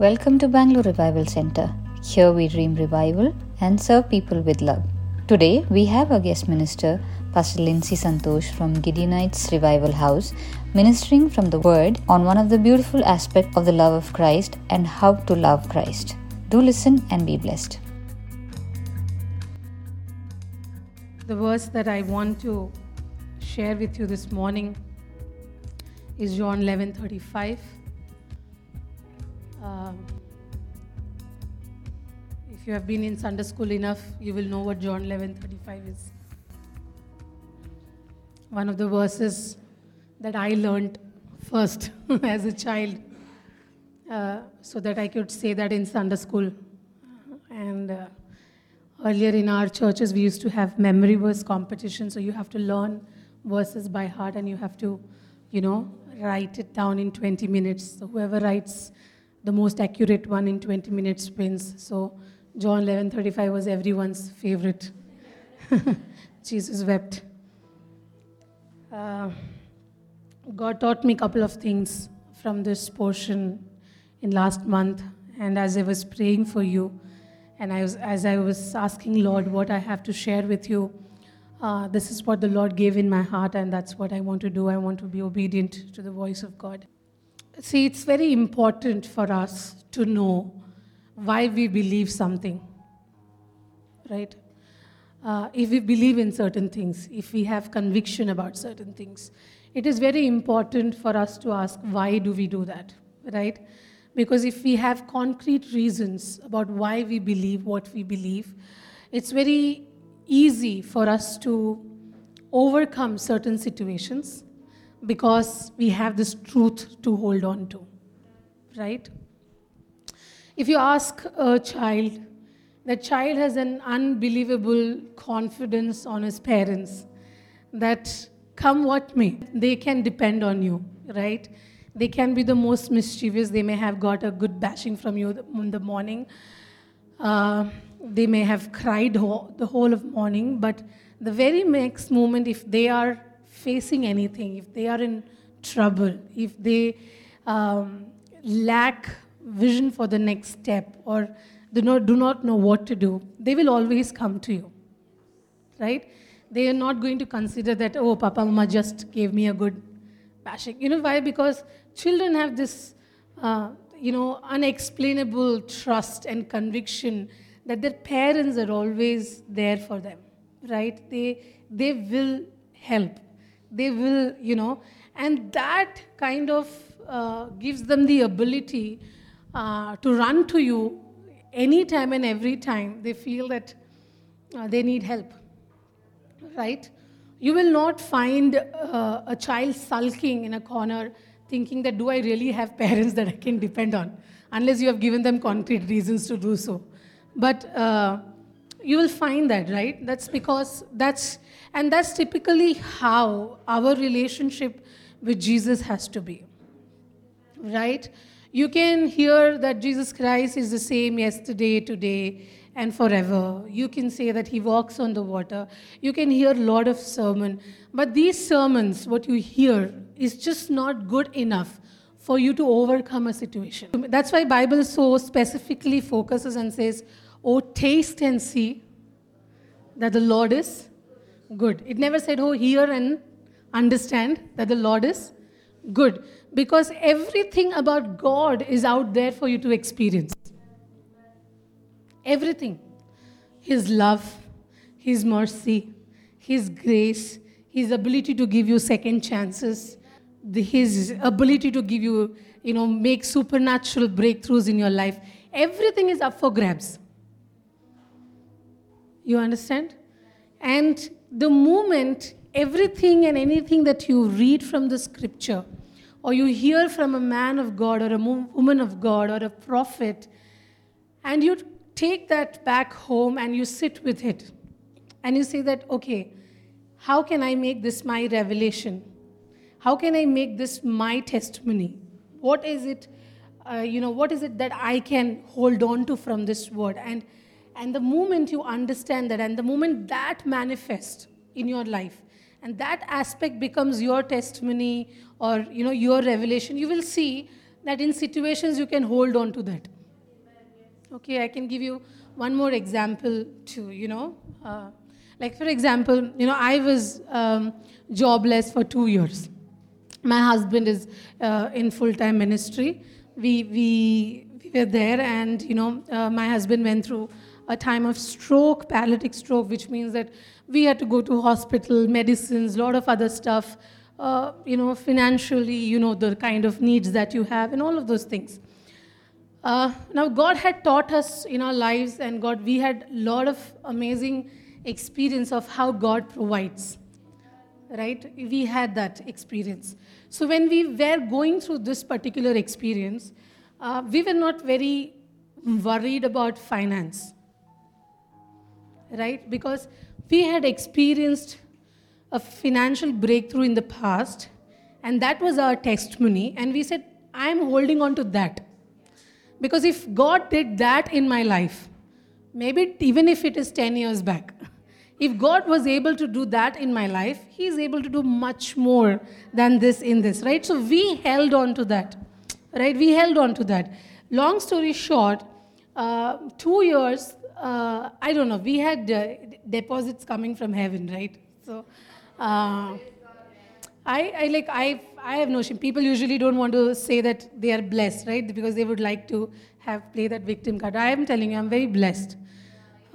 Welcome to Bangalore Revival Center. Here we dream revival and serve people with love. Today we have our guest minister, Pastor Lindsay Santosh from Gideonites Revival House, ministering from the Word on one of the beautiful aspects of the love of Christ and how to love Christ. Do listen and be blessed. The verse that I want to share with you this morning is John 11 35. Um, if you have been in Sunday school enough, you will know what John 11:35 is. One of the verses that I learned first as a child, uh, so that I could say that in Sunday school. And uh, earlier in our churches, we used to have memory verse competition, so you have to learn verses by heart and you have to, you know, write it down in 20 minutes. So whoever writes the most accurate one in 20 minutes wins. So John 11:35 was everyone's favorite. Jesus wept. Uh, God taught me a couple of things from this portion in last month, and as I was praying for you, and I was, as I was asking Lord what I have to share with you, uh, this is what the Lord gave in my heart, and that's what I want to do. I want to be obedient to the voice of God. See, it's very important for us to know why we believe something, right? Uh, if we believe in certain things, if we have conviction about certain things, it is very important for us to ask why do we do that, right? Because if we have concrete reasons about why we believe what we believe, it's very easy for us to overcome certain situations because we have this truth to hold on to, right? If you ask a child, the child has an unbelievable confidence on his parents that come what may, they can depend on you, right? They can be the most mischievous. They may have got a good bashing from you in the morning. Uh, they may have cried ho- the whole of morning, but the very next moment, if they are facing anything, if they are in trouble, if they um, lack vision for the next step or do not, do not know what to do, they will always come to you. Right? They are not going to consider that, oh, Papa Mama just gave me a good bashing. You know why? Because children have this, uh, you know, unexplainable trust and conviction that their parents are always there for them. Right? They, they will help they will, you know, and that kind of uh, gives them the ability uh, to run to you anytime and every time they feel that uh, they need help, right? You will not find uh, a child sulking in a corner thinking that do I really have parents that I can depend on, unless you have given them concrete reasons to do so. But uh, you will find that, right? That's because that's, and that's typically how our relationship with Jesus has to be, right? You can hear that Jesus Christ is the same yesterday, today, and forever. You can say that he walks on the water. You can hear a lot of sermon, but these sermons, what you hear, is just not good enough for you to overcome a situation. That's why Bible so specifically focuses and says, Oh, taste and see that the Lord is good. It never said, Oh, hear and understand that the Lord is good. Because everything about God is out there for you to experience. Everything. His love, His mercy, His grace, His ability to give you second chances, His ability to give you, you know, make supernatural breakthroughs in your life. Everything is up for grabs. You understand? And the moment everything and anything that you read from the scripture, or you hear from a man of God, or a woman of God, or a prophet, and you take that back home and you sit with it, and you say that, okay, how can I make this my revelation? How can I make this my testimony? What is it, uh, you know, what is it that I can hold on to from this word? And and the moment you understand that, and the moment that manifests in your life, and that aspect becomes your testimony or you know your revelation, you will see that in situations you can hold on to that. Okay, I can give you one more example too, you know. Uh, like, for example, you know, I was um, jobless for two years. My husband is uh, in full time ministry. We, we, we were there, and, you know, uh, my husband went through a time of stroke, paralytic stroke, which means that we had to go to hospital, medicines, lot of other stuff, uh, you know, financially, you know, the kind of needs that you have, and all of those things. Uh, now, God had taught us in our lives, and God, we had a lot of amazing experience of how God provides. Right? We had that experience. So, when we were going through this particular experience, uh, we were not very worried about finance. Right? Because we had experienced a financial breakthrough in the past, and that was our testimony. And we said, I am holding on to that. Because if God did that in my life, maybe even if it is 10 years back, if God was able to do that in my life, He is able to do much more than this in this, right? So we held on to that, right? We held on to that. Long story short, uh, two years, uh, I don't know, we had uh, deposits coming from heaven, right? So, uh, I, I like I I have no shame. People usually don't want to say that they are blessed, right? Because they would like to have play that victim card. I am telling you, I'm very blessed.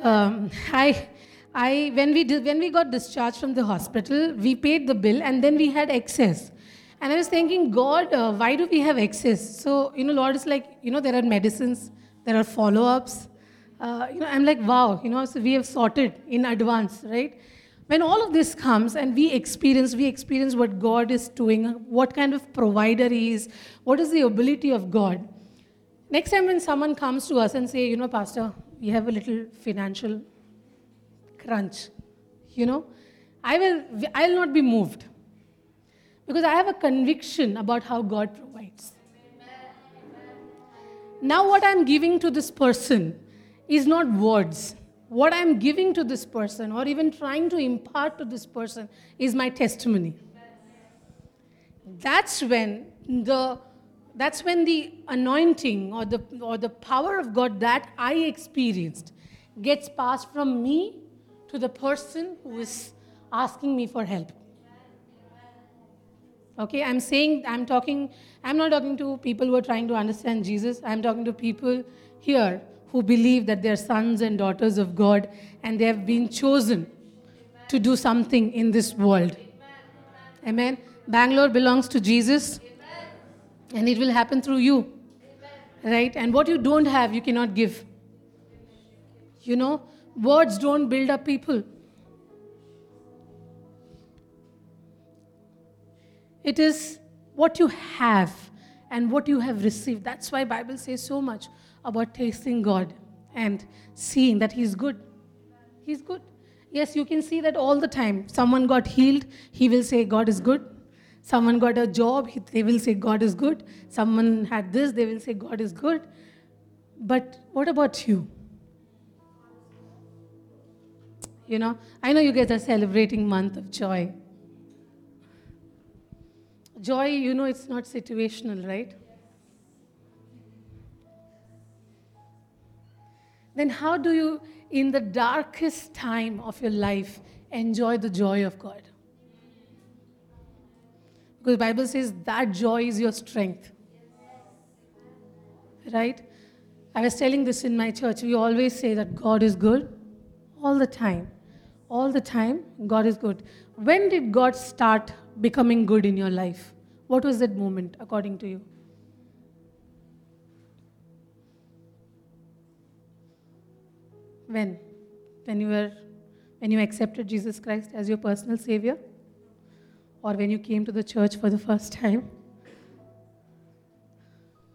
Um, I I when we did, when we got discharged from the hospital, we paid the bill and then we had excess. And I was thinking, God, uh, why do we have excess? So you know, Lord is like, you know, there are medicines, there are follow-ups. Uh, you know, I'm like, wow, you know, so we have sorted in advance, right? When all of this comes and we experience, we experience what God is doing, what kind of provider He is, what is the ability of God. Next time when someone comes to us and say, you know, Pastor, we have a little financial crunch, you know, I will, I'll not be moved because I have a conviction about how God provides. Now, what I'm giving to this person is not words what I'm giving to this person or even trying to impart to this person is my testimony. That's when the that's when the anointing or the or the power of God that I experienced gets passed from me to the person who is asking me for help. Okay, I'm saying, I'm talking, I'm not talking to people who are trying to understand Jesus. I'm talking to people here who believe that they're sons and daughters of God and they have been chosen to do something in this world. Amen. Bangalore belongs to Jesus and it will happen through you. Right? And what you don't have, you cannot give. You know, words don't build up people. It is what you have and what you have received. That's why Bible says so much about tasting God and seeing that He's good. He's good. Yes, you can see that all the time. Someone got healed, he will say, God is good. Someone got a job, they will say, God is good. Someone had this, they will say, God is good. But what about you? You know, I know you guys are celebrating month of joy. Joy, you know, it's not situational, right? Then how do you, in the darkest time of your life, enjoy the joy of God? Because Bible says that joy is your strength. Right? I was telling this in my church. We always say that God is good all the time. All the time, God is good. When did God start becoming good in your life? What was that moment, according to you? When? When you were when you accepted Jesus Christ as your personal savior? Or when you came to the church for the first time?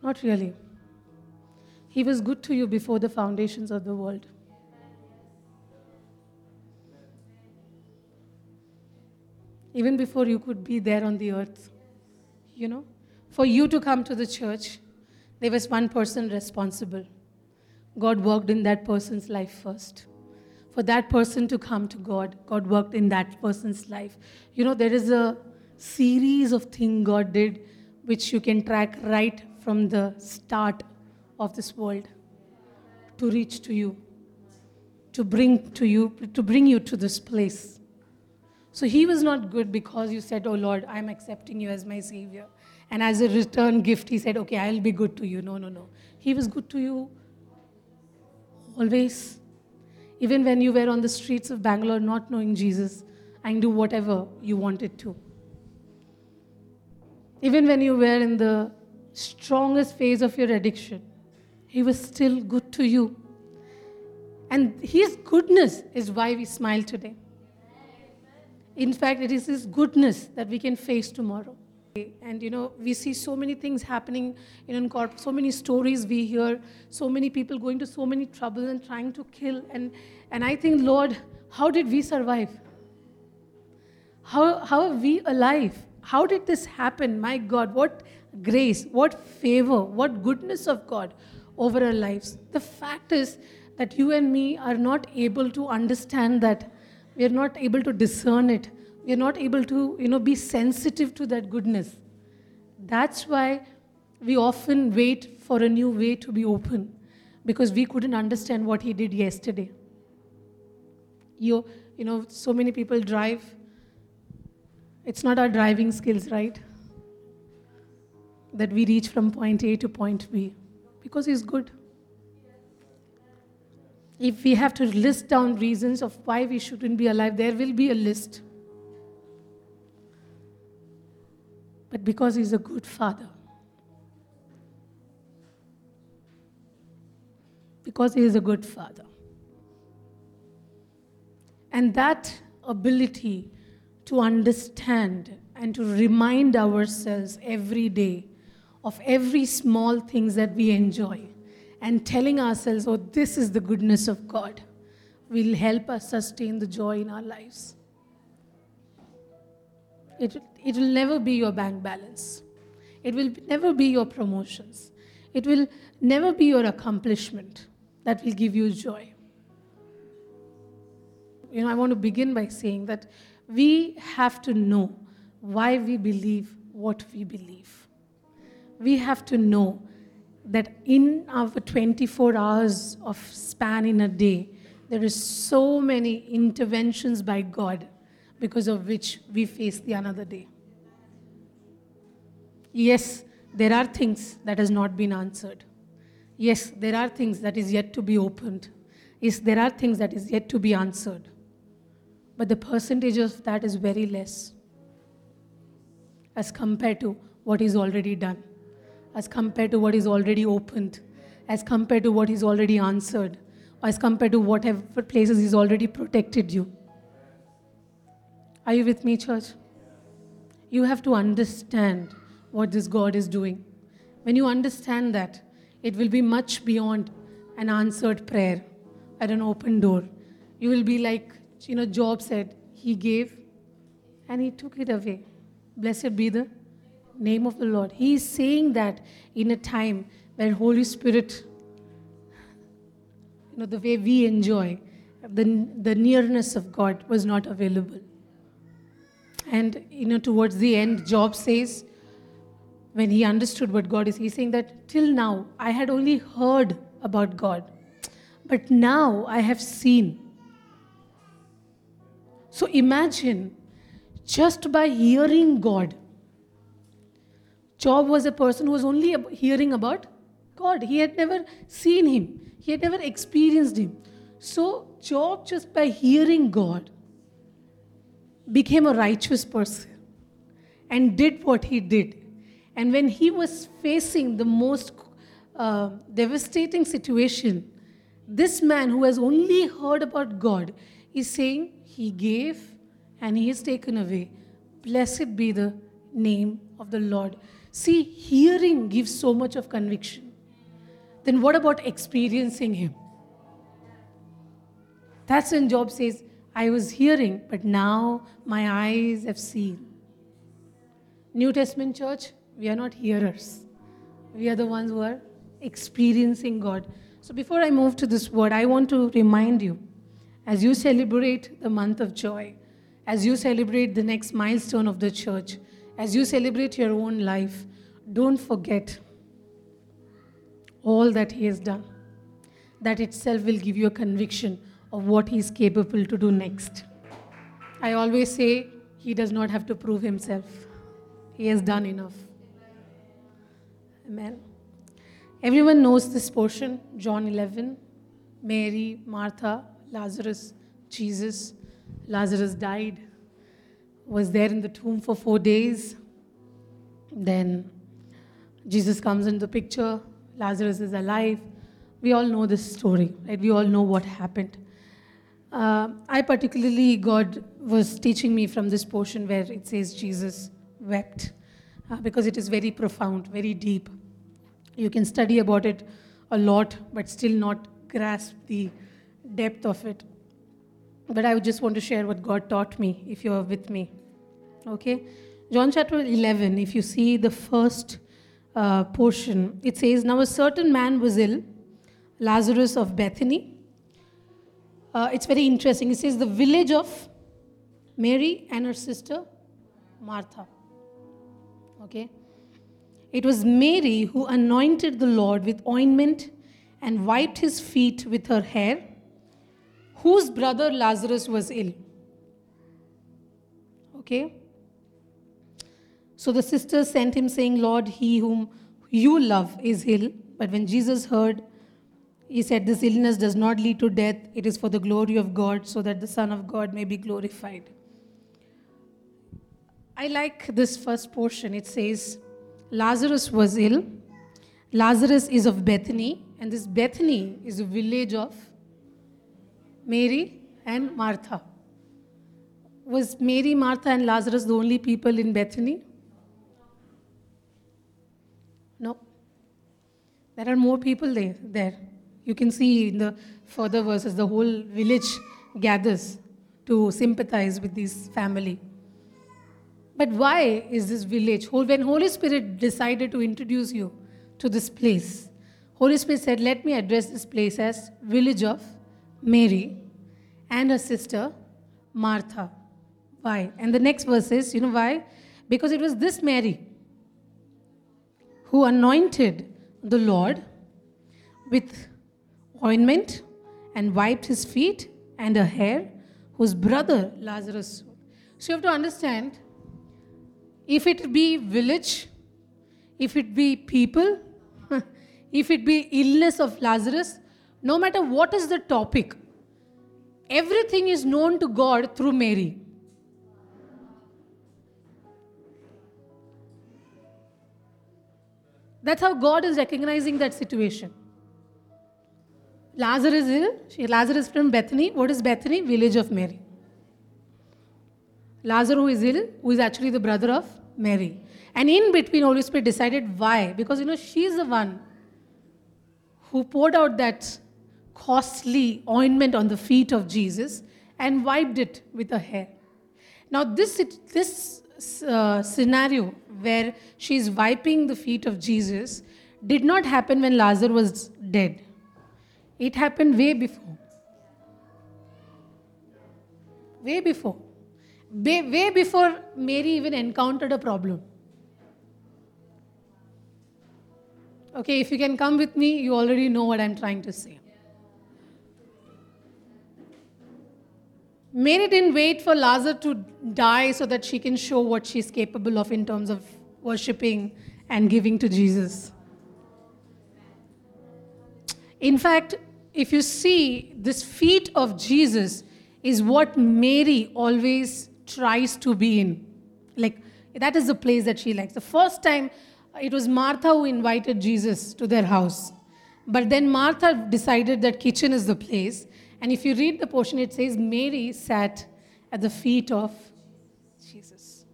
Not really. He was good to you before the foundations of the world. Even before you could be there on the earth. You know? For you to come to the church, there was one person responsible God worked in that person's life first. For that person to come to God, God worked in that person's life. You know, there is a series of things God did which you can track right from the start of this world to reach to you, to bring to you, to bring you to this place. So he was not good because you said, Oh Lord, I'm accepting you as my Savior. And as a return gift, he said, Okay, I'll be good to you. No, no, no. He was good to you always. Even when you were on the streets of Bangalore not knowing Jesus and do whatever you wanted to. Even when you were in the strongest phase of your addiction, He was still good to you. And His goodness is why we smile today. In fact, it is His goodness that we can face tomorrow. And you know, we see so many things happening in corp, so many stories we hear, so many people going to so many troubles and trying to kill. And, and I think, Lord, how did we survive? How, how are we alive? How did this happen? My God, what grace, what favor, what goodness of God over our lives. The fact is that you and me are not able to understand that. We are not able to discern it we are not able to you know, be sensitive to that goodness. That's why we often wait for a new way to be open because we couldn't understand what he did yesterday. You, you know, so many people drive. It's not our driving skills, right? That we reach from point A to point B because he's good. If we have to list down reasons of why we shouldn't be alive, there will be a list. But because He's a good Father. Because He is a good Father. And that ability to understand and to remind ourselves every day of every small things that we enjoy and telling ourselves, oh, this is the goodness of God, will help us sustain the joy in our lives. It, it will never be your bank balance. It will never be your promotions. It will never be your accomplishment that will give you joy. You know, I want to begin by saying that we have to know why we believe what we believe. We have to know that in our 24 hours of span in a day, there is so many interventions by God because of which we face the another day. Yes, there are things that has not been answered. Yes, there are things that is yet to be opened. Yes, there are things that is yet to be answered. But the percentage of that is very less as compared to what is already done, as compared to what is already opened, as compared to what is already answered, as compared to whatever places is already protected you. Are you with me, church? You have to understand what this God is doing. When you understand that, it will be much beyond an answered prayer at an open door. You will be like, you know, Job said, He gave and He took it away. Blessed be the name of the Lord. He is saying that in a time where Holy Spirit, you know, the way we enjoy, the, the nearness of God was not available. And you know, towards the end, Job says, when he understood what God is, he's saying that till now I had only heard about God, but now I have seen. So imagine just by hearing God, Job was a person who was only hearing about God. He had never seen him, he had never experienced him. So, Job, just by hearing God, became a righteous person and did what he did. And when he was facing the most uh, devastating situation, this man who has only heard about God is saying, He gave and He has taken away. Blessed be the name of the Lord. See, hearing gives so much of conviction. Then what about experiencing Him? That's when Job says, I was hearing, but now my eyes have seen. New Testament church, we are not hearers. We are the ones who are experiencing God. So before I move to this word, I want to remind you as you celebrate the month of joy, as you celebrate the next milestone of the church, as you celebrate your own life, don't forget all that He has done. That itself will give you a conviction of what He is capable to do next. I always say He does not have to prove Himself, He has done enough. Amen. Everyone knows this portion, John 11. Mary, Martha, Lazarus, Jesus. Lazarus died, was there in the tomb for four days. Then Jesus comes into the picture. Lazarus is alive. We all know this story, right? We all know what happened. Uh, I particularly, God was teaching me from this portion where it says Jesus wept uh, because it is very profound, very deep. You can study about it a lot, but still not grasp the depth of it. But I just want to share what God taught me if you're with me. Okay? John chapter 11, if you see the first uh, portion, it says, Now a certain man was ill, Lazarus of Bethany. Uh, it's very interesting. It says, The village of Mary and her sister Martha. Okay? It was Mary who anointed the Lord with ointment and wiped his feet with her hair, whose brother Lazarus was ill. Okay? So the sisters sent him, saying, Lord, he whom you love is ill. But when Jesus heard, he said, This illness does not lead to death, it is for the glory of God, so that the Son of God may be glorified. I like this first portion. It says, Lazarus was ill. Lazarus is of Bethany, and this Bethany is a village of Mary and Martha. Was Mary, Martha, and Lazarus the only people in Bethany? No. There are more people there. there. You can see in the further verses, the whole village gathers to sympathize with this family. But why is this village? When Holy Spirit decided to introduce you to this place, Holy Spirit said, Let me address this place as village of Mary and her sister Martha. Why? And the next verse is, you know why? Because it was this Mary who anointed the Lord with ointment and wiped his feet and her hair, whose brother Lazarus. So you have to understand if it be village, if it be people, if it be illness of Lazarus, no matter what is the topic, everything is known to God through Mary. That's how God is recognizing that situation. Lazarus is ill. Lazarus from Bethany. What is Bethany? Village of Mary. Lazarus who is ill, who is actually the brother of Mary. And in between, Holy Spirit decided why. Because you know, she's the one who poured out that costly ointment on the feet of Jesus and wiped it with her hair. Now, this, this uh, scenario where she's wiping the feet of Jesus did not happen when Lazarus was dead. It happened way before. Way before. Way, way before Mary even encountered a problem. Okay, if you can come with me, you already know what I'm trying to say. Mary didn't wait for Lazarus to die so that she can show what she's capable of in terms of worshiping and giving to Jesus. In fact, if you see, this feet of Jesus is what Mary always tries to be in. Like, that is the place that she likes. The first time uh, it was Martha who invited Jesus to their house. But then Martha decided that kitchen is the place. And if you read the portion, it says Mary sat at the feet of Jesus.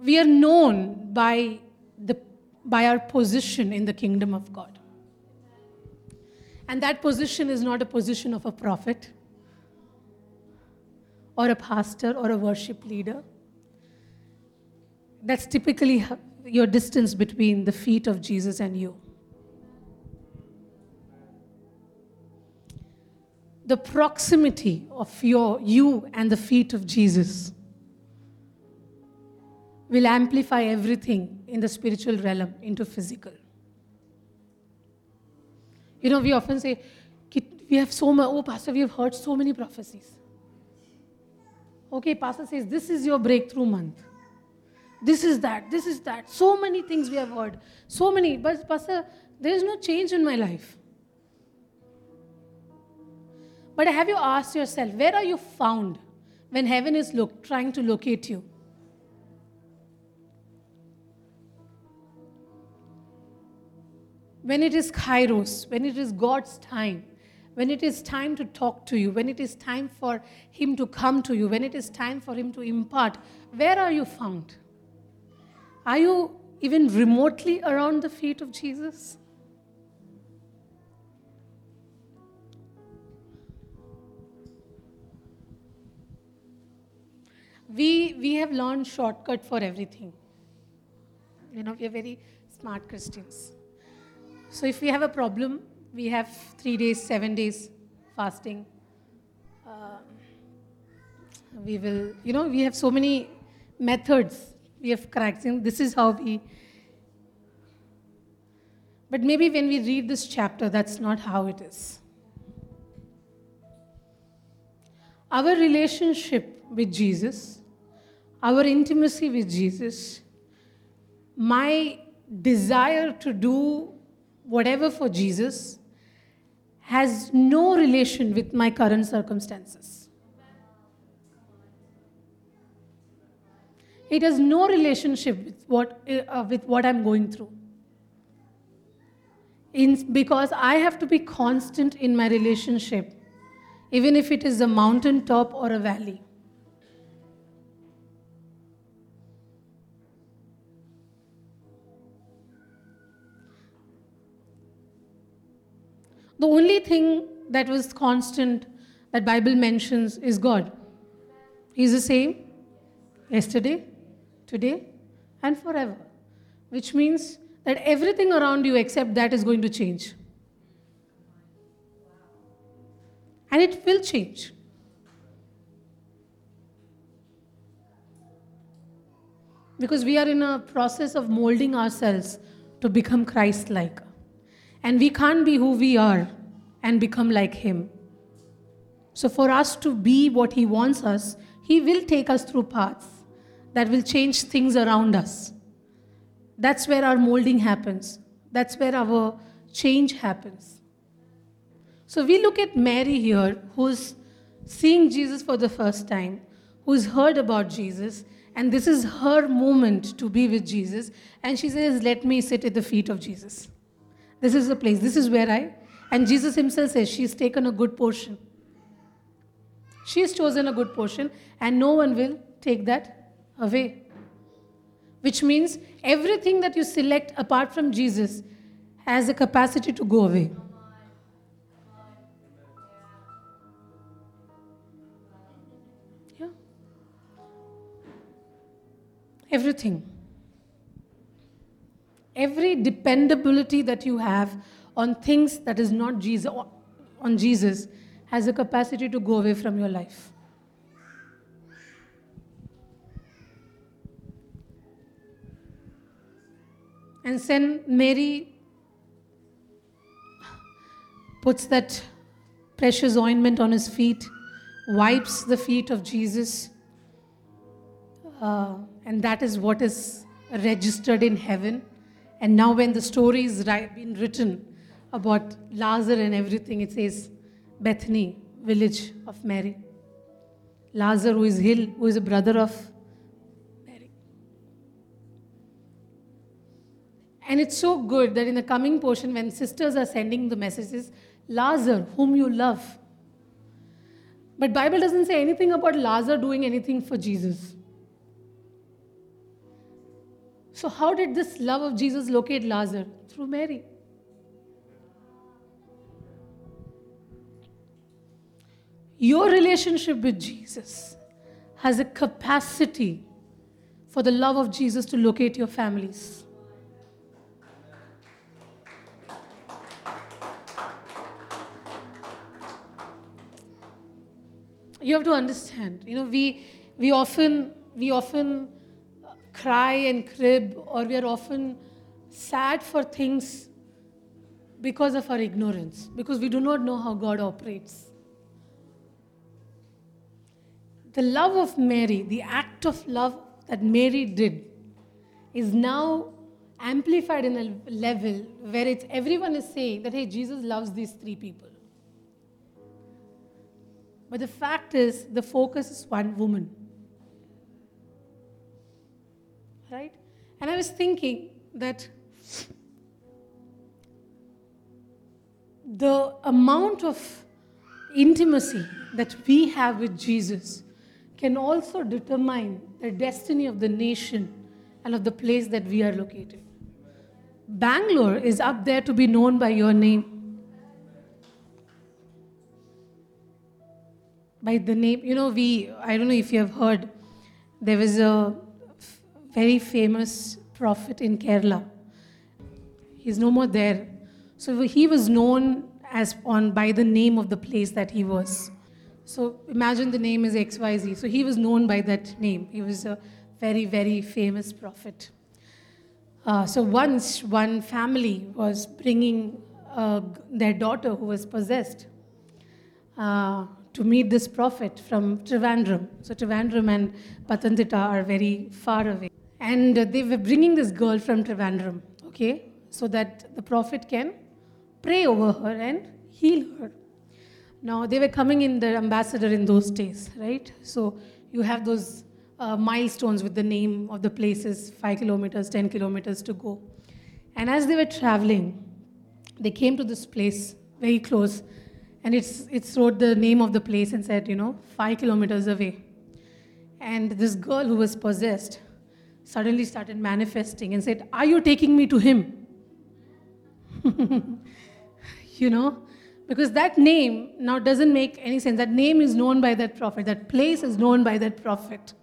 We are known by, the, by our position in the kingdom of God. And that position is not a position of a prophet or a pastor or a worship leader. That's typically your distance between the feet of Jesus and you. The proximity of your you and the feet of Jesus will amplify everything in the spiritual realm into physical. You know, we often say, we have so much, oh, Pastor, we have heard so many prophecies. Okay, Pastor says, this is your breakthrough month. This is that, this is that. So many things we have heard. So many. But, Pastor, there is no change in my life. But have you asked yourself, where are you found when heaven is look, trying to locate you? When it is kairos, when it is God's time, when it is time to talk to you, when it is time for Him to come to you, when it is time for Him to impart, where are you found? Are you even remotely around the feet of Jesus? we, we have learned shortcut for everything. You know, we are very smart Christians. So if we have a problem, we have three days, seven days fasting. Uh, we will, you know, we have so many methods we have cracked. This is how we. But maybe when we read this chapter, that's not how it is. Our relationship with Jesus our intimacy with Jesus, my desire to do whatever for Jesus has no relation with my current circumstances. It has no relationship with what, uh, with what I'm going through. In, because I have to be constant in my relationship, even if it is a mountaintop or a valley. The only thing that was constant that Bible mentions is God. He's the same yesterday, today, and forever. Which means that everything around you except that is going to change. And it will change. Because we are in a process of molding ourselves to become Christ like. And we can't be who we are and become like Him. So, for us to be what He wants us, He will take us through paths that will change things around us. That's where our molding happens, that's where our change happens. So, we look at Mary here, who's seeing Jesus for the first time, who's heard about Jesus, and this is her moment to be with Jesus. And she says, Let me sit at the feet of Jesus. This is the place. This is where I. And Jesus himself says she's taken a good portion. She's chosen a good portion, and no one will take that away. Which means everything that you select apart from Jesus has a capacity to go away. Yeah. Everything every dependability that you have on things that is not Jesus, on Jesus, has a capacity to go away from your life. And then Mary puts that precious ointment on his feet, wipes the feet of Jesus, uh, and that is what is registered in heaven. And now, when the story is been written about Lazarus and everything, it says Bethany, village of Mary. Lazarus, who is Hill, who is a brother of Mary. And it's so good that in the coming portion, when sisters are sending the messages, Lazarus, whom you love. But Bible doesn't say anything about Lazarus doing anything for Jesus. So, how did this love of Jesus locate Lazarus? Through Mary. Your relationship with Jesus has a capacity for the love of Jesus to locate your families. You have to understand, you know, we, we often, we often cry and crib, or we are often sad for things because of our ignorance, because we do not know how God operates. The love of Mary, the act of love that Mary did, is now amplified in a level where it's everyone is saying that hey jesus loves these three people but the fact is the focus is one woman right and i was thinking that the amount of intimacy that we have with jesus can also determine the destiny of the nation and of the place that we are located. Bangalore is up there to be known by your name. By the name, you know, we, I don't know if you have heard, there was a very famous prophet in Kerala. He's no more there. So he was known as on by the name of the place that he was. So imagine the name is XYZ. So he was known by that name. He was a very, very famous prophet. Uh, so once one family was bringing uh, their daughter who was possessed uh, to meet this prophet from Trivandrum. So Trivandrum and Pathanamthitta are very far away. And they were bringing this girl from Trivandrum, okay, so that the prophet can pray over her and heal her. Now, they were coming in the ambassador in those days, right? So you have those uh, milestones with the name of the places, five kilometers, 10 kilometers to go. And as they were traveling, they came to this place very close, and it's, it's wrote the name of the place and said, you know, five kilometers away. And this girl who was possessed suddenly started manifesting and said, Are you taking me to him? you know, because that name now doesn't make any sense. That name is known by that prophet, that place is known by that prophet.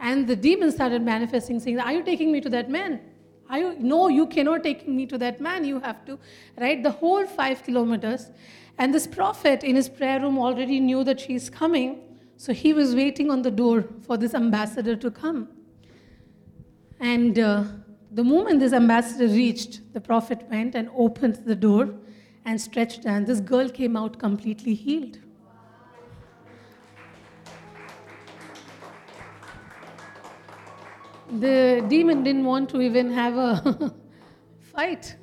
And the demon started manifesting, saying, Are you taking me to that man? Are you? No, you cannot take me to that man. You have to, right? The whole five kilometers. And this prophet in his prayer room already knew that she's coming. So he was waiting on the door for this ambassador to come. And uh, the moment this ambassador reached, the prophet went and opened the door and stretched and this girl came out completely healed. The demon didn't want to even have a fight.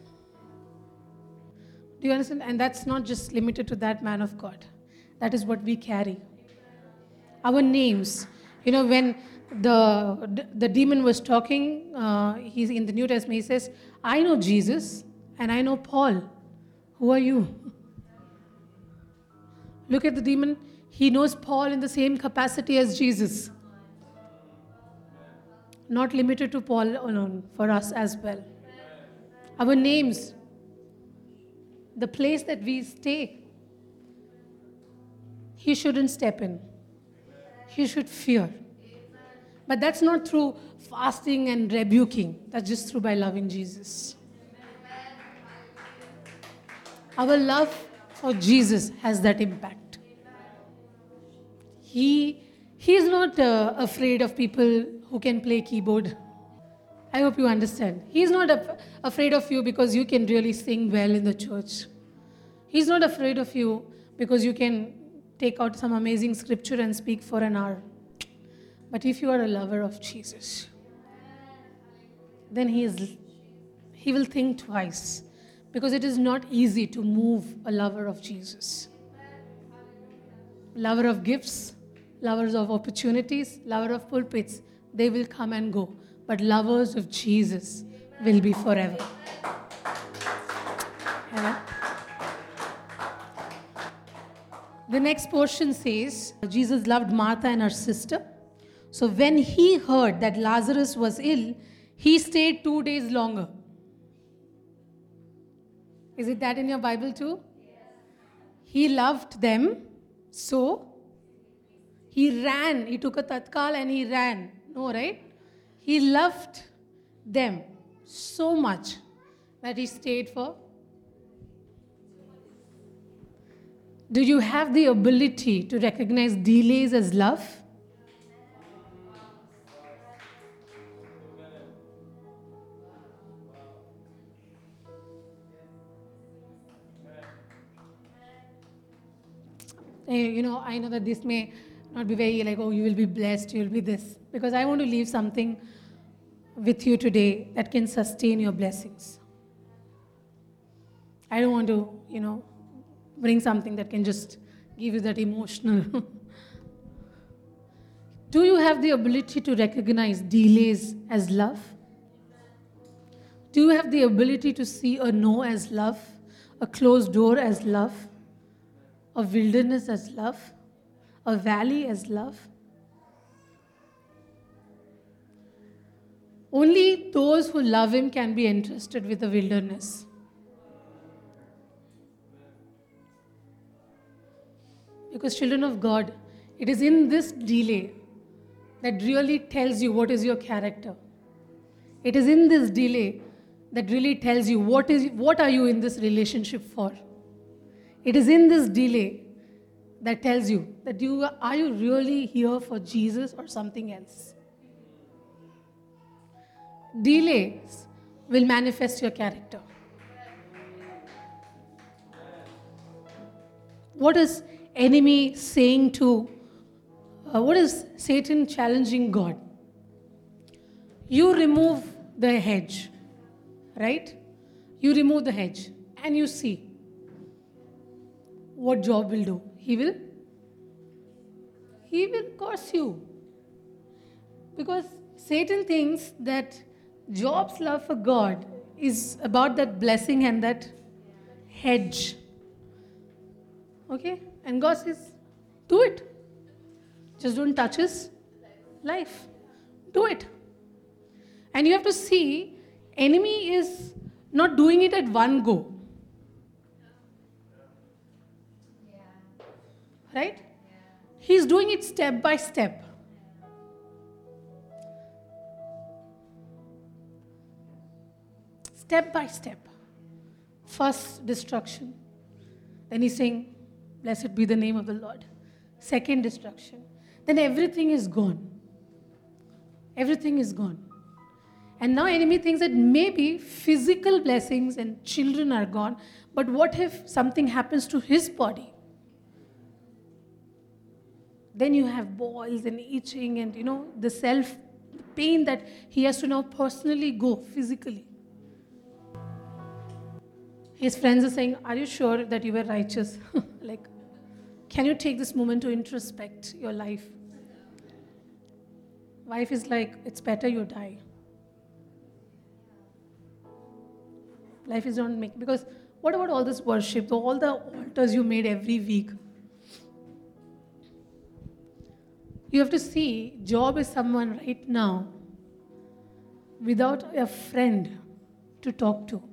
Do you understand? And that's not just limited to that man of God. That is what we carry. Our names. You know, when the, the demon was talking, uh, he's in the New Testament, he says, I know Jesus and I know Paul. Who are you? Look at the demon. He knows Paul in the same capacity as Jesus. Not limited to Paul alone, for us as well. Our names, the place that we stay, he shouldn't step in. He should fear. But that's not through fasting and rebuking, that's just through by loving Jesus. Our love for Jesus has that impact. He, he is not uh, afraid of people who can play keyboard. I hope you understand. He's not af- afraid of you because you can really sing well in the church. He's not afraid of you because you can take out some amazing scripture and speak for an hour. But if you are a lover of Jesus, then he, is, he will think twice because it is not easy to move a lover of Jesus. Lover of gifts, lovers of opportunities, lover of pulpits, they will come and go. But lovers of Jesus will be forever. Amen. The next portion says Jesus loved Martha and her sister. So when he heard that Lazarus was ill, he stayed two days longer. Is it that in your Bible too? He loved them, so he ran. He took a tatkal and he ran. No, right? He loved them so much that he stayed for. Do you have the ability to recognize delays as love? Eh, you know, I know that this may not be very like, oh, you will be blessed, you'll be this. Because I want to leave something with you today that can sustain your blessings. I don't want to, you know, bring something that can just give you that emotional. Do you have the ability to recognize delays as love? Do you have the ability to see a no as love, a closed door as love, a wilderness as love, a valley as love? Only those who love Him can be entrusted with the wilderness. Because, children of God, it is in this delay that really tells you what is your character. It is in this delay that really tells you what is what are you in this relationship for. It is in this delay that tells you that you are you really here for Jesus or something else. Delays will manifest your character. What is enemy saying to uh, what is Satan challenging God? You remove the hedge, right? You remove the hedge and you see what Job will do. He will he will curse you. Because Satan thinks that Job's love for God is about that blessing and that hedge. Okay? And God says, do it. Just don't touch his life. Do it. And you have to see, enemy is not doing it at one go. Right? He's doing it step by step. Step by step. First, destruction. Then he's saying, Blessed be the name of the Lord. Second, destruction. Then everything is gone. Everything is gone. And now enemy thinks that maybe physical blessings and children are gone, but what if something happens to his body? Then you have boils and itching and you know the self pain that he has to now personally go physically. His friends are saying, Are you sure that you were righteous? like, can you take this moment to introspect your life? Wife is like, It's better you die. Life is not making because what about all this worship, all the altars you made every week? You have to see, Job is someone right now without a friend to talk to,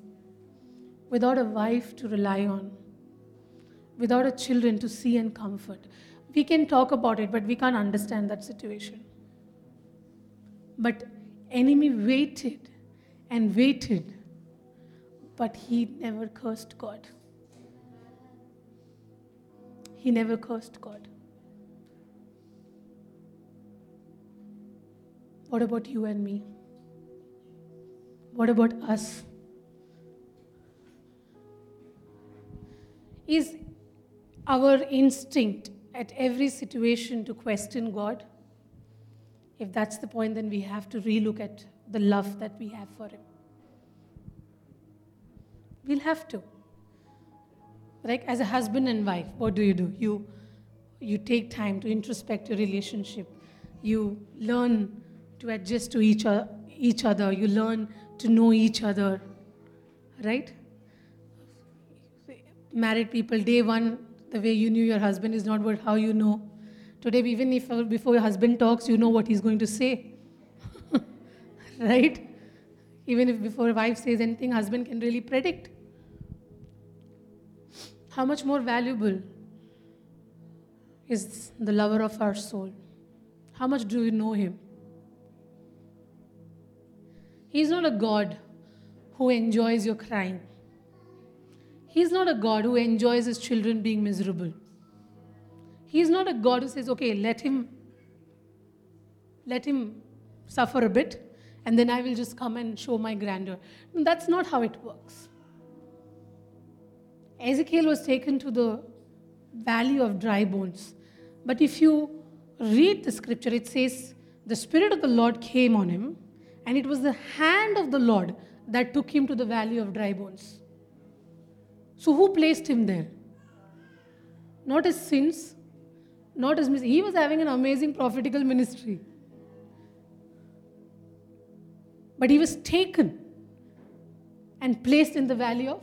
without a wife to rely on, without a children to see and comfort. We can talk about it, but we can't understand that situation. But enemy waited and waited, but he never cursed God. He never cursed God. What about you and me? What about us? Is our instinct at every situation to question God? If that's the point, then we have to relook at the love that we have for Him. We'll have to. Like as a husband and wife, what do you do? You you take time to introspect your relationship. You learn to adjust to each, o- each other. You learn to know each other. Right? Married people, day one, the way you knew your husband is not what how you know. Today, even if before your husband talks, you know what he's going to say. right? Even if before wife says anything, husband can really predict. How much more valuable is the lover of our soul? How much do you know him? He's not a God who enjoys your crying. He's not a God who enjoys his children being miserable. He's not a God who says, okay, let him let him suffer a bit and then I will just come and show my grandeur. That's not how it works. Ezekiel was taken to the valley of dry bones. But if you read the scripture, it says, The Spirit of the Lord came on him, and it was the hand of the Lord that took him to the valley of dry bones. So, who placed him there? Not his sins, not his mis- He was having an amazing prophetical ministry. But he was taken and placed in the valley of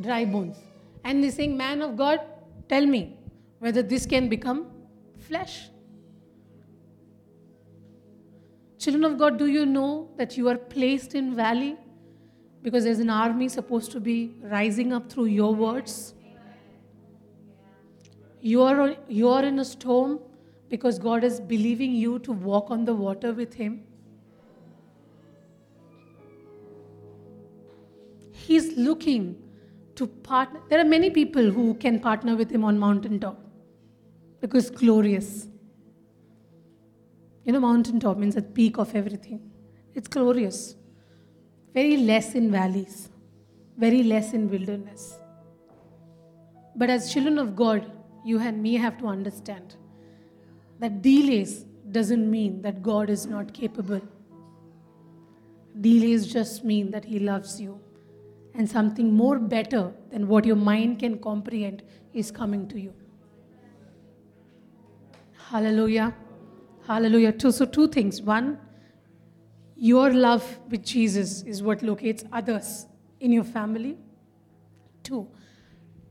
dry bones. And he's saying, Man of God, tell me whether this can become flesh. Children of God, do you know that you are placed in valley? Because there's an army supposed to be rising up through your words. You are, you are in a storm because God is believing you to walk on the water with Him. He's looking to partner. There are many people who can partner with Him on mountaintop because glorious. You know, mountaintop means the peak of everything. It's glorious. Very less in valleys, very less in wilderness. But as children of God, you and me have to understand that delays doesn't mean that God is not capable. Delays just mean that He loves you and something more better than what your mind can comprehend is coming to you. Hallelujah. Hallelujah. Two, so, two things. One, your love with Jesus is what locates others in your family. Two,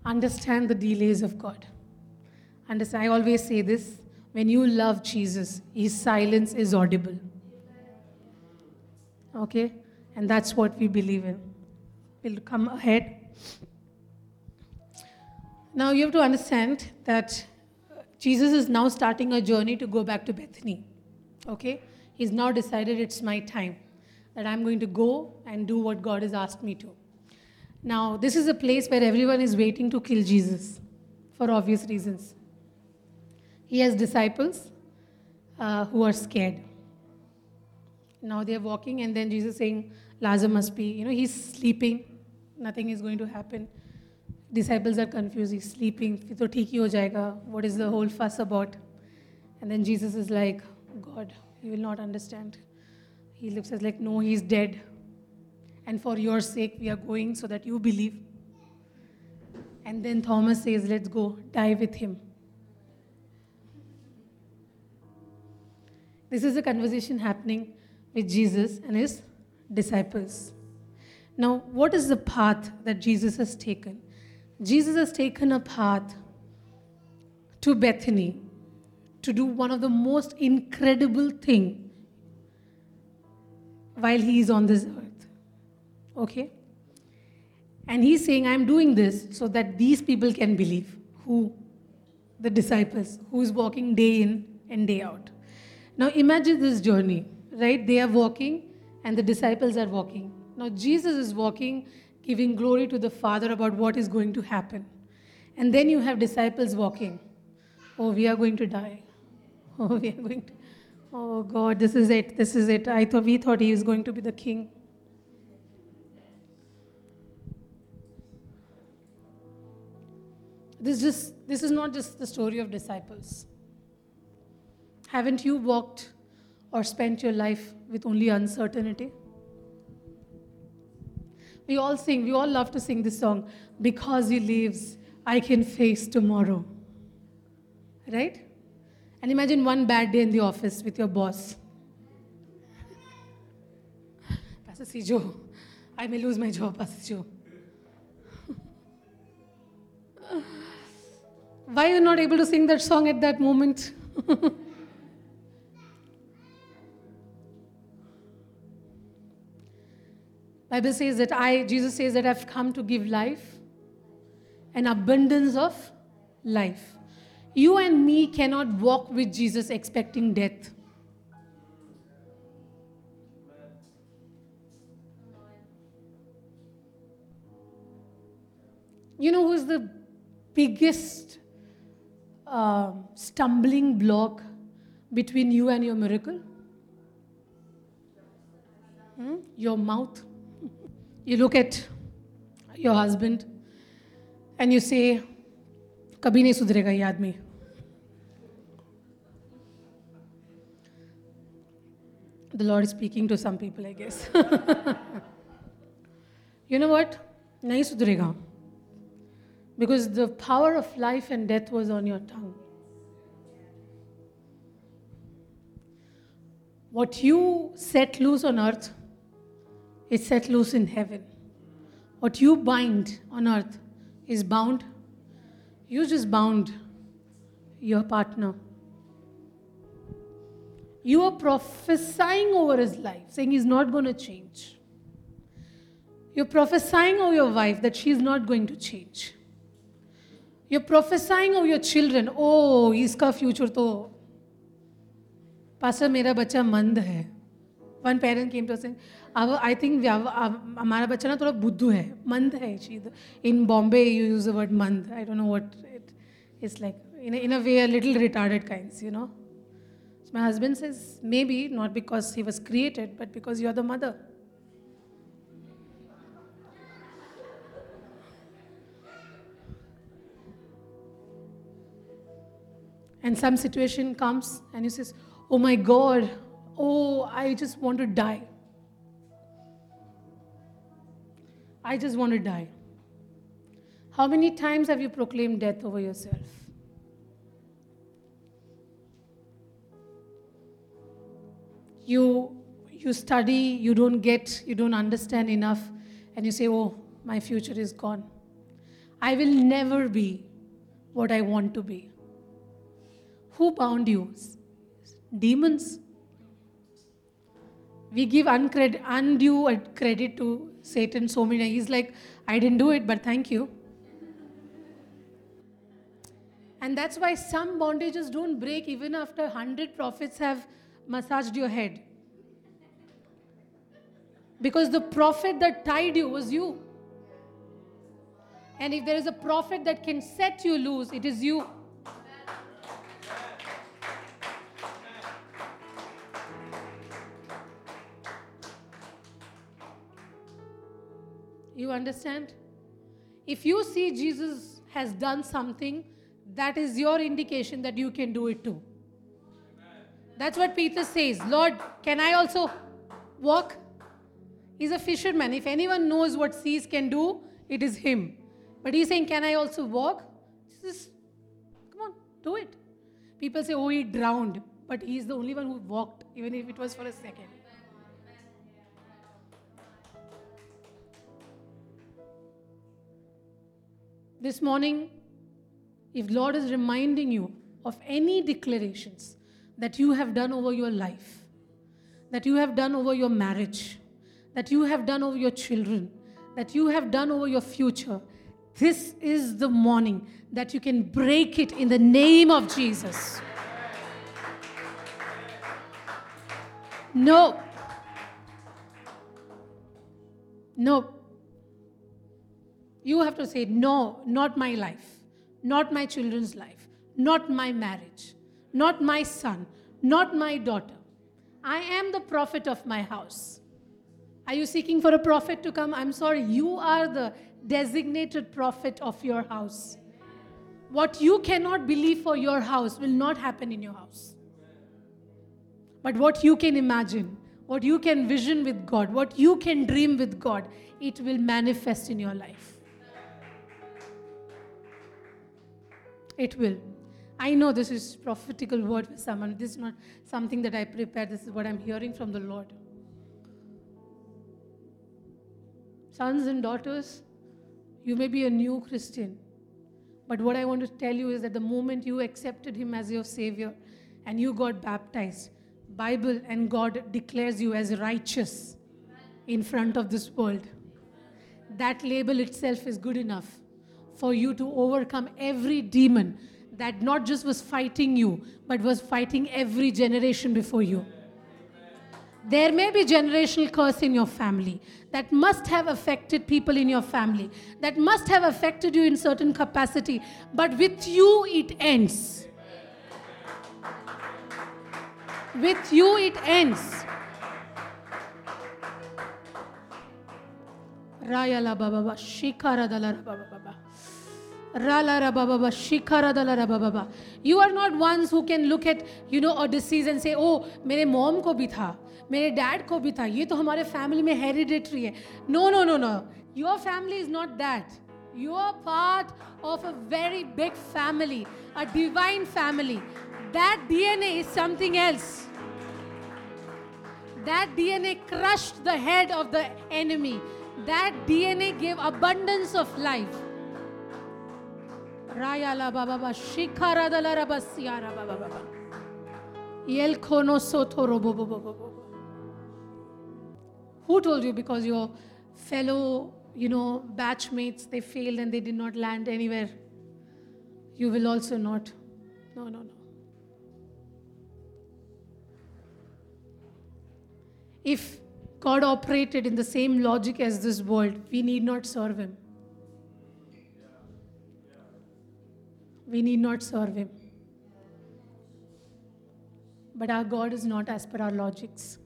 understand the delays of God. Understand, I always say this when you love Jesus, his silence is audible. Okay? And that's what we believe in. We'll come ahead. Now you have to understand that Jesus is now starting a journey to go back to Bethany. Okay? He's now decided it's my time, that I'm going to go and do what God has asked me to. Now, this is a place where everyone is waiting to kill Jesus for obvious reasons. He has disciples uh, who are scared. Now they are walking, and then Jesus saying, Lazarus must be, you know, he's sleeping, nothing is going to happen Disciples are confused, he's sleeping, तो ठीक ही हो जाएगा, what is the whole fuss about? And then Jesus is like, God, you will not understand. He looks as like, no, he's dead. And for your sake, we are going so that you believe. And then Thomas says, let's go, die with him. This is a conversation happening with Jesus and his disciples. Now, what is the path that Jesus has taken? Jesus has taken a path to Bethany to do one of the most incredible thing while he is on this earth. Okay? And he's saying, I'm doing this so that these people can believe. Who? The disciples, who is walking day in and day out. Now imagine this journey, right? They are walking and the disciples are walking. Now Jesus is walking, giving glory to the Father about what is going to happen. And then you have disciples walking. Oh, we are going to die. Oh, we are going to. Oh God, this is it. This is it. I thought we thought he was going to be the king. This, just, this is not just the story of disciples. Haven't you walked or spent your life with only uncertainty? We all sing, we all love to sing this song, Because He lives, I can face tomorrow. Right? And imagine one bad day in the office with your boss. Pastor Sijo, I may lose my job, Pastor Sijo. Why are you not able to sing that song at that moment? Bible says that I, Jesus says that I've come to give life, an abundance of life. You and me cannot walk with Jesus expecting death. You know who's the biggest uh, stumbling block between you and your miracle? Hmm? Your mouth. You look at your husband and you say, कभी नहीं सुधरेगा ये आदमी The Lord is speaking to some people, I guess. you know what? नहीं सुधरेगा. Because the power of life and death was on your tongue. What you set loose on earth is set loose in heaven. What you bind on earth is bound. You just bound your partner. You are prophesying over his life, saying he's not going to change. You're prophesying over your wife that she's not going to change. You're prophesying over your children, oh, इसका future तो passer मेरा बच्चा मंद है one parent came to sing अब I think हमारा बच्चा ना थोड़ा बुद्धू है मंद है इन Bombay you use the word मंद I don't know what it is like in in a way a little retarded kinds you know my husband says maybe not because he was created but because you're the mother and some situation comes and he says oh my god oh i just want to die. I just want to die. How many times have you proclaimed death over yourself? You you study you don't get you don't understand enough and you say oh my future is gone. I will never be what i want to be. Who bound you? Demons. We give uncred- undue uh, credit to Satan so many. He's like, I didn't do it, but thank you. And that's why some bondages don't break even after 100 prophets have massaged your head. Because the prophet that tied you was you. And if there is a prophet that can set you loose, it is you. You understand? If you see Jesus has done something, that is your indication that you can do it too. That's what Peter says. Lord, can I also walk? He's a fisherman. If anyone knows what seas can do, it is him. But he's saying, Can I also walk? Just, come on, do it. People say, Oh, he drowned. But he's the only one who walked, even if it was for a second. This morning, if Lord is reminding you of any declarations that you have done over your life, that you have done over your marriage, that you have done over your children, that you have done over your future, this is the morning that you can break it in the name of Jesus. No. No. You have to say, no, not my life, not my children's life, not my marriage, not my son, not my daughter. I am the prophet of my house. Are you seeking for a prophet to come? I'm sorry, you are the designated prophet of your house. What you cannot believe for your house will not happen in your house. But what you can imagine, what you can vision with God, what you can dream with God, it will manifest in your life. It will. I know this is prophetical word for someone. This is not something that I prepared. This is what I'm hearing from the Lord. Sons and daughters, you may be a new Christian. But what I want to tell you is that the moment you accepted him as your savior and you got baptized, Bible and God declares you as righteous in front of this world. That label itself is good enough for you to overcome every demon that not just was fighting you, but was fighting every generation before you. There may be generational curse in your family that must have affected people in your family, that must have affected you in certain capacity, but with you it ends. With you it ends. Raya la baba ba, shikara da la baba you are not ones who can look at you know a disease से ओ मेरे mom को भी था, मेरे dad को भी था, ये तो हमारे फैमिली में हेरिडेटरी है. No no no no your family is not that you are part of a very big family a divine family that D N A is something else That DNA crushed the head of the enemy. That DNA gave abundance of life. Raya la baba ba shikara da raba siara baba baba. Yel kono soto robo bo bo bo bo. Who told you because your fellow, you know, batchmates they failed and they did not land anywhere? You will also not. No, no, no. If God operated in the same logic as this world, we need not serve Him. We need not serve Him. But our God is not as per our logics.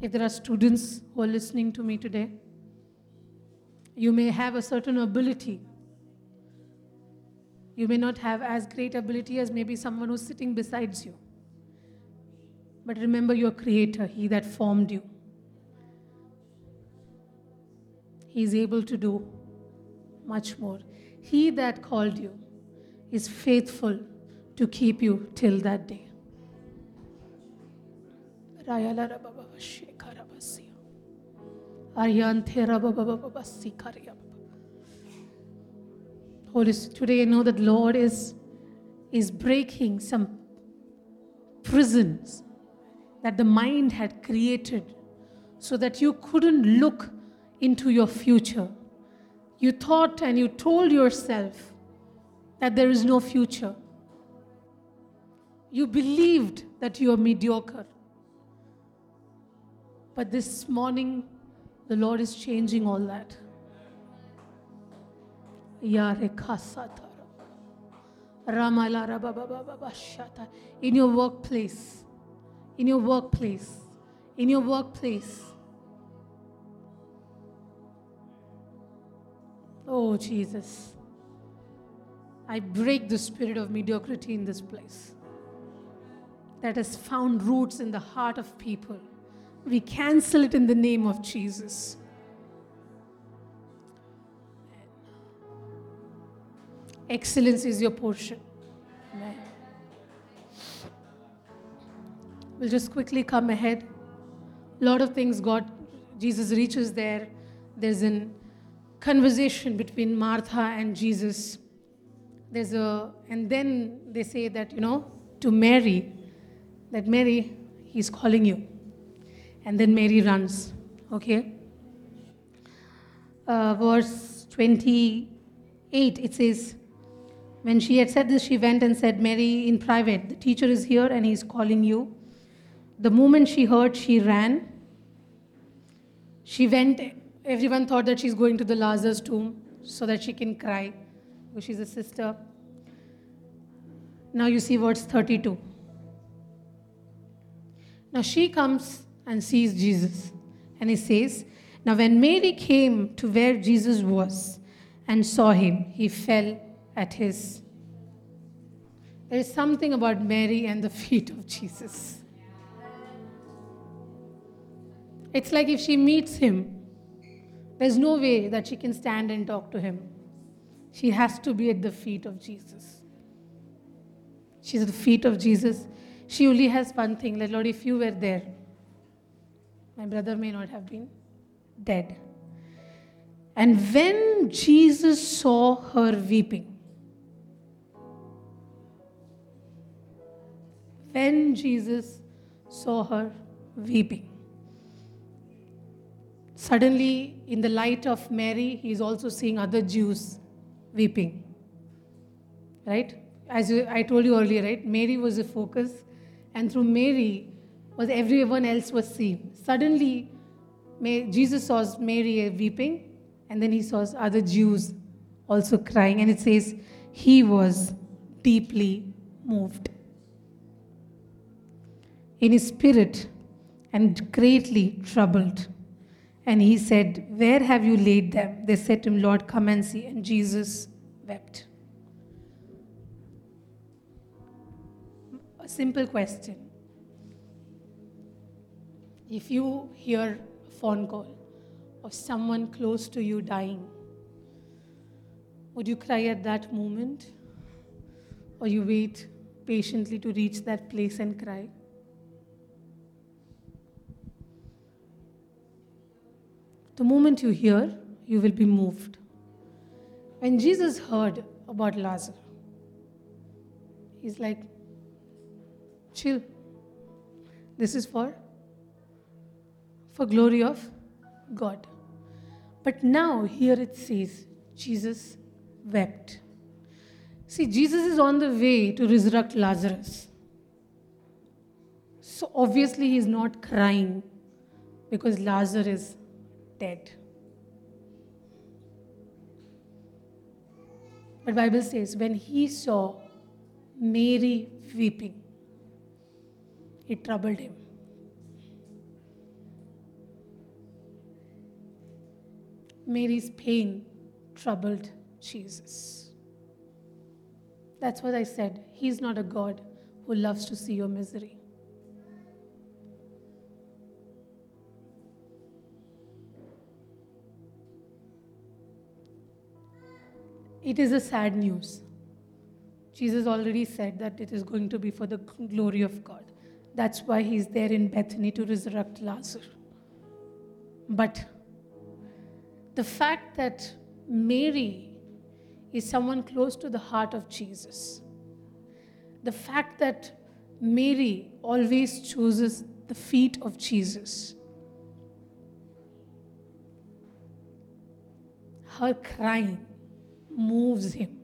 If there are students who are listening to me today, you may have a certain ability. You may not have as great ability as maybe someone who's sitting besides you. But remember your Creator, He that formed you. He is able to do much more. He that called you is faithful to keep you till that day. Holy today I know that Lord is, is breaking some prisons that the mind had created so that you couldn't look into your future. You thought and you told yourself that there is no future. You believed that you are mediocre. But this morning, the Lord is changing all that. In your workplace, in your workplace, in your workplace. Oh, Jesus. I break the spirit of mediocrity in this place that has found roots in the heart of people. We cancel it in the name of Jesus. Excellence is your portion. Amen. We'll just quickly come ahead. A lot of things God, Jesus reaches there. There's a conversation between Martha and Jesus. There's a, and then they say that, you know, to Mary, that Mary, he's calling you. And then Mary runs. Okay? Uh, verse 28, it says, When she had said this, she went and said, Mary, in private, the teacher is here and he's calling you. The moment she heard, she ran. She went, everyone thought that she's going to the Lazarus tomb so that she can cry because she's a sister. Now you see verse 32. Now she comes and sees Jesus. And he says, Now when Mary came to where Jesus was and saw him, he fell at his. There is something about Mary and the feet of Jesus. It's like if she meets him, there's no way that she can stand and talk to him. She has to be at the feet of Jesus. She's at the feet of Jesus. She only has one thing like, Lord, if you were there, my brother may not have been dead. And when Jesus saw her weeping, when Jesus saw her weeping, suddenly in the light of Mary, he is also seeing other Jews weeping. Right? As I told you earlier, right? Mary was the focus, and through Mary was everyone else was seen. Suddenly, Jesus saw Mary uh, weeping, and then he saw other Jews also crying, and it says he was deeply moved in his spirit and greatly troubled. And he said, Where have you laid them? They said to him, Lord, come and see. And Jesus wept. A simple question. If you hear a phone call of someone close to you dying, would you cry at that moment? Or you wait patiently to reach that place and cry? The moment you hear, you will be moved. When Jesus heard about Lazarus, he's like, chill. This is for for glory of God. But now here it says Jesus wept. See, Jesus is on the way to resurrect Lazarus. So obviously he's not crying because Lazarus is dead. But Bible says when he saw Mary weeping, it troubled him. Mary's pain troubled Jesus. That's what I said. He's not a God who loves to see your misery. It is a sad news. Jesus already said that it is going to be for the glory of God. That's why he's there in Bethany to resurrect Lazarus. But the fact that Mary is someone close to the heart of Jesus, the fact that Mary always chooses the feet of Jesus, her crying moves him.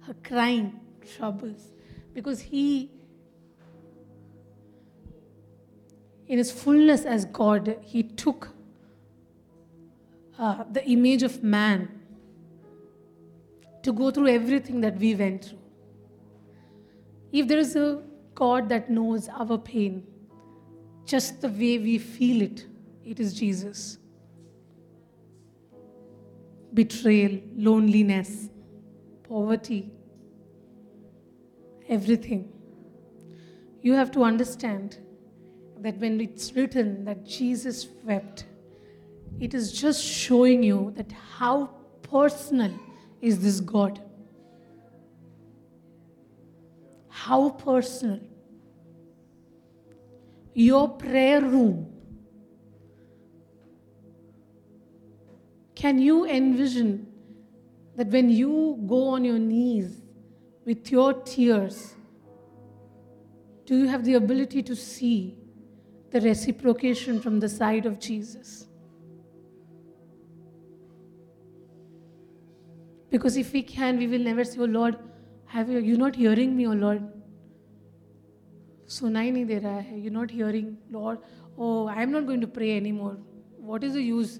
Her crying troubles because he, in his fullness as God, he took uh, the image of man to go through everything that we went through. If there is a God that knows our pain just the way we feel it, it is Jesus. Betrayal, loneliness, poverty, everything. You have to understand that when it's written that Jesus wept, it is just showing you that how personal is this God. How personal. Your prayer room. Can you envision that when you go on your knees with your tears, do you have the ability to see the reciprocation from the side of Jesus? Because if we can, we will never say, Oh Lord, have you, you're not hearing me, oh Lord. सुनाई नहीं दे रहा है you not hearing Lord O I am not going to pray any more what is the use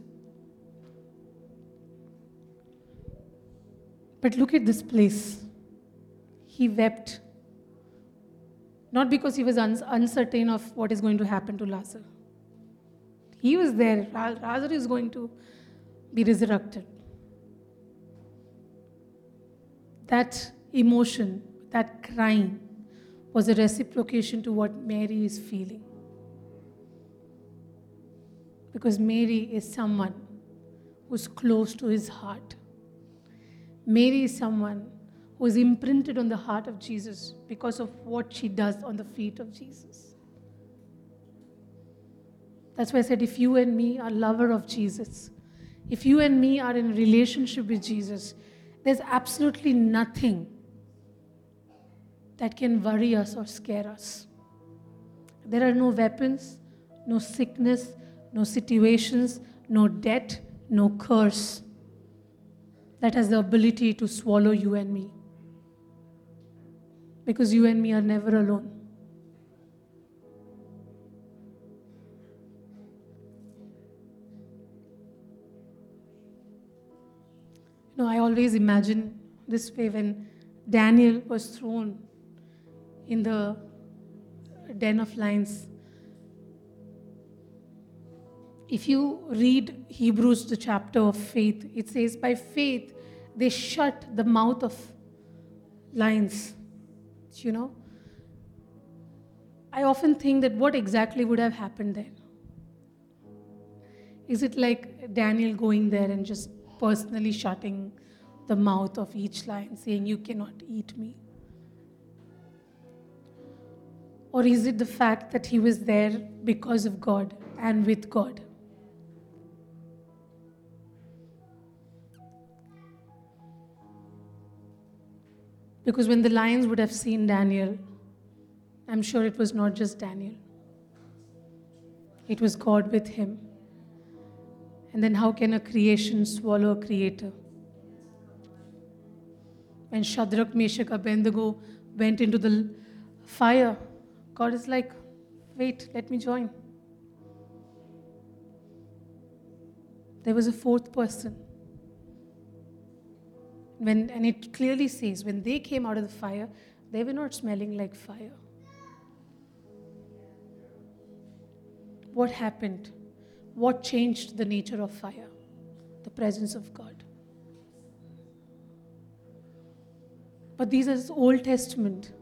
But look at this place. He wept. Not because he was uncertain of what is going to happen to Lazarus. He was there. Lazarus is going to be resurrected. that emotion, that crying, was a reciprocation to what Mary is feeling. Because Mary is someone who's close to his heart. Mary is someone who is imprinted on the heart of Jesus because of what she does on the feet of Jesus. That's why I said, if you and me are lover of Jesus, if you and me are in relationship with Jesus, there's absolutely nothing that can worry us or scare us. There are no weapons, no sickness, no situations, no debt, no curse that has the ability to swallow you and me. Because you and me are never alone. You know, I always imagine this way when Daniel was thrown in the den of lions. If you read Hebrews, the chapter of faith, it says, By faith they shut the mouth of lions. You know? I often think that what exactly would have happened then? Is it like Daniel going there and just personally shutting the mouth of each lion, saying, You cannot eat me? Or is it the fact that he was there because of God and with God? Because when the lions would have seen Daniel, I'm sure it was not just Daniel, it was God with him. And then, how can a creation swallow a creator? When Shadrach, Meshach, Abednego went into the fire, God is like, wait, let me join. There was a fourth person. When, and it clearly says, when they came out of the fire, they were not smelling like fire. What happened? What changed the nature of fire? The presence of God. But these are Old Testament.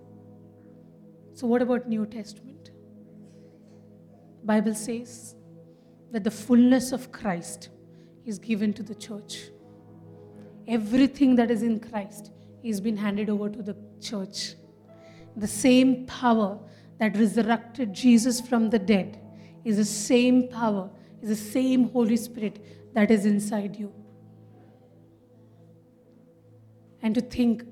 So what about New Testament? Bible says that the fullness of Christ is given to the church everything that is in Christ is been handed over to the church. The same power that resurrected Jesus from the dead is the same power, is the same Holy Spirit that is inside you. And to think,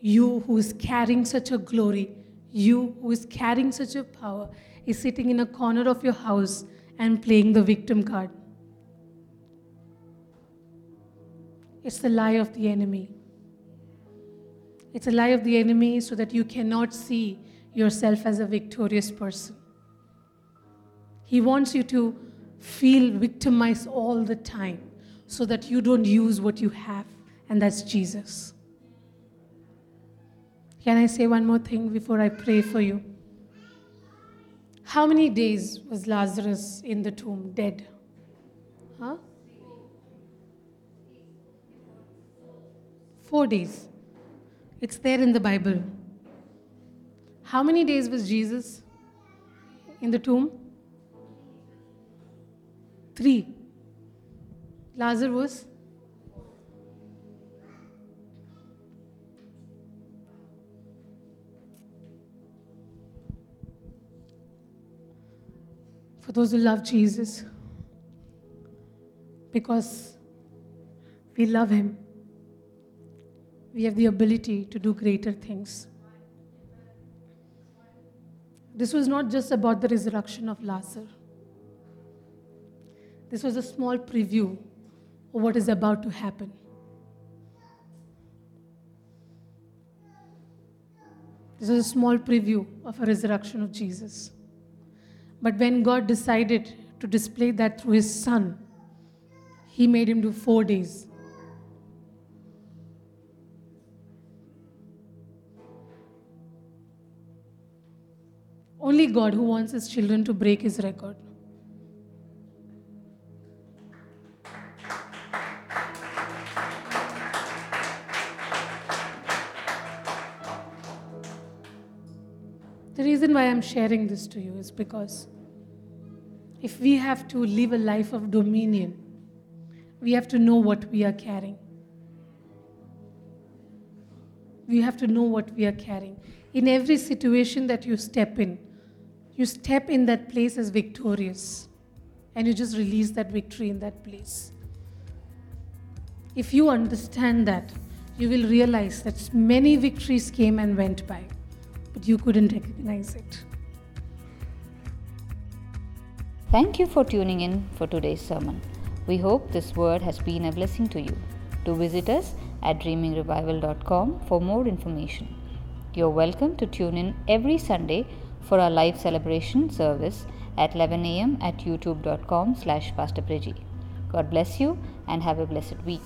you who is carrying such a glory, you who is carrying such a power, is sitting in a corner of your house and playing the victim card. It's the lie of the enemy. It's a lie of the enemy so that you cannot see yourself as a victorious person. He wants you to feel victimized all the time so that you don't use what you have, and that's Jesus. Can I say one more thing before I pray for you? How many days was Lazarus in the tomb dead? Four days. It's there in the Bible. How many days was Jesus in the tomb? Three. Lazarus was? For those who love Jesus, because we love Him we have the ability to do greater things. This was not just about the resurrection of Lazarus. This was a small preview of what is about to happen. This is a small preview of a resurrection of Jesus. But when God decided to display that through his son, he made him do four days Only God who wants his children to break his record. The reason why I'm sharing this to you is because if we have to live a life of dominion, we have to know what we are carrying. We have to know what we are carrying. In every situation that you step in, you step in that place as victorious and you just release that victory in that place. If you understand that, you will realize that many victories came and went by, but you couldn't recognize it. Thank you for tuning in for today's sermon. We hope this word has been a blessing to you. To visit us at dreamingrevival.com for more information. You're welcome to tune in every Sunday for our live celebration service at 11 a.m. at youtube.com slash God bless you and have a blessed week.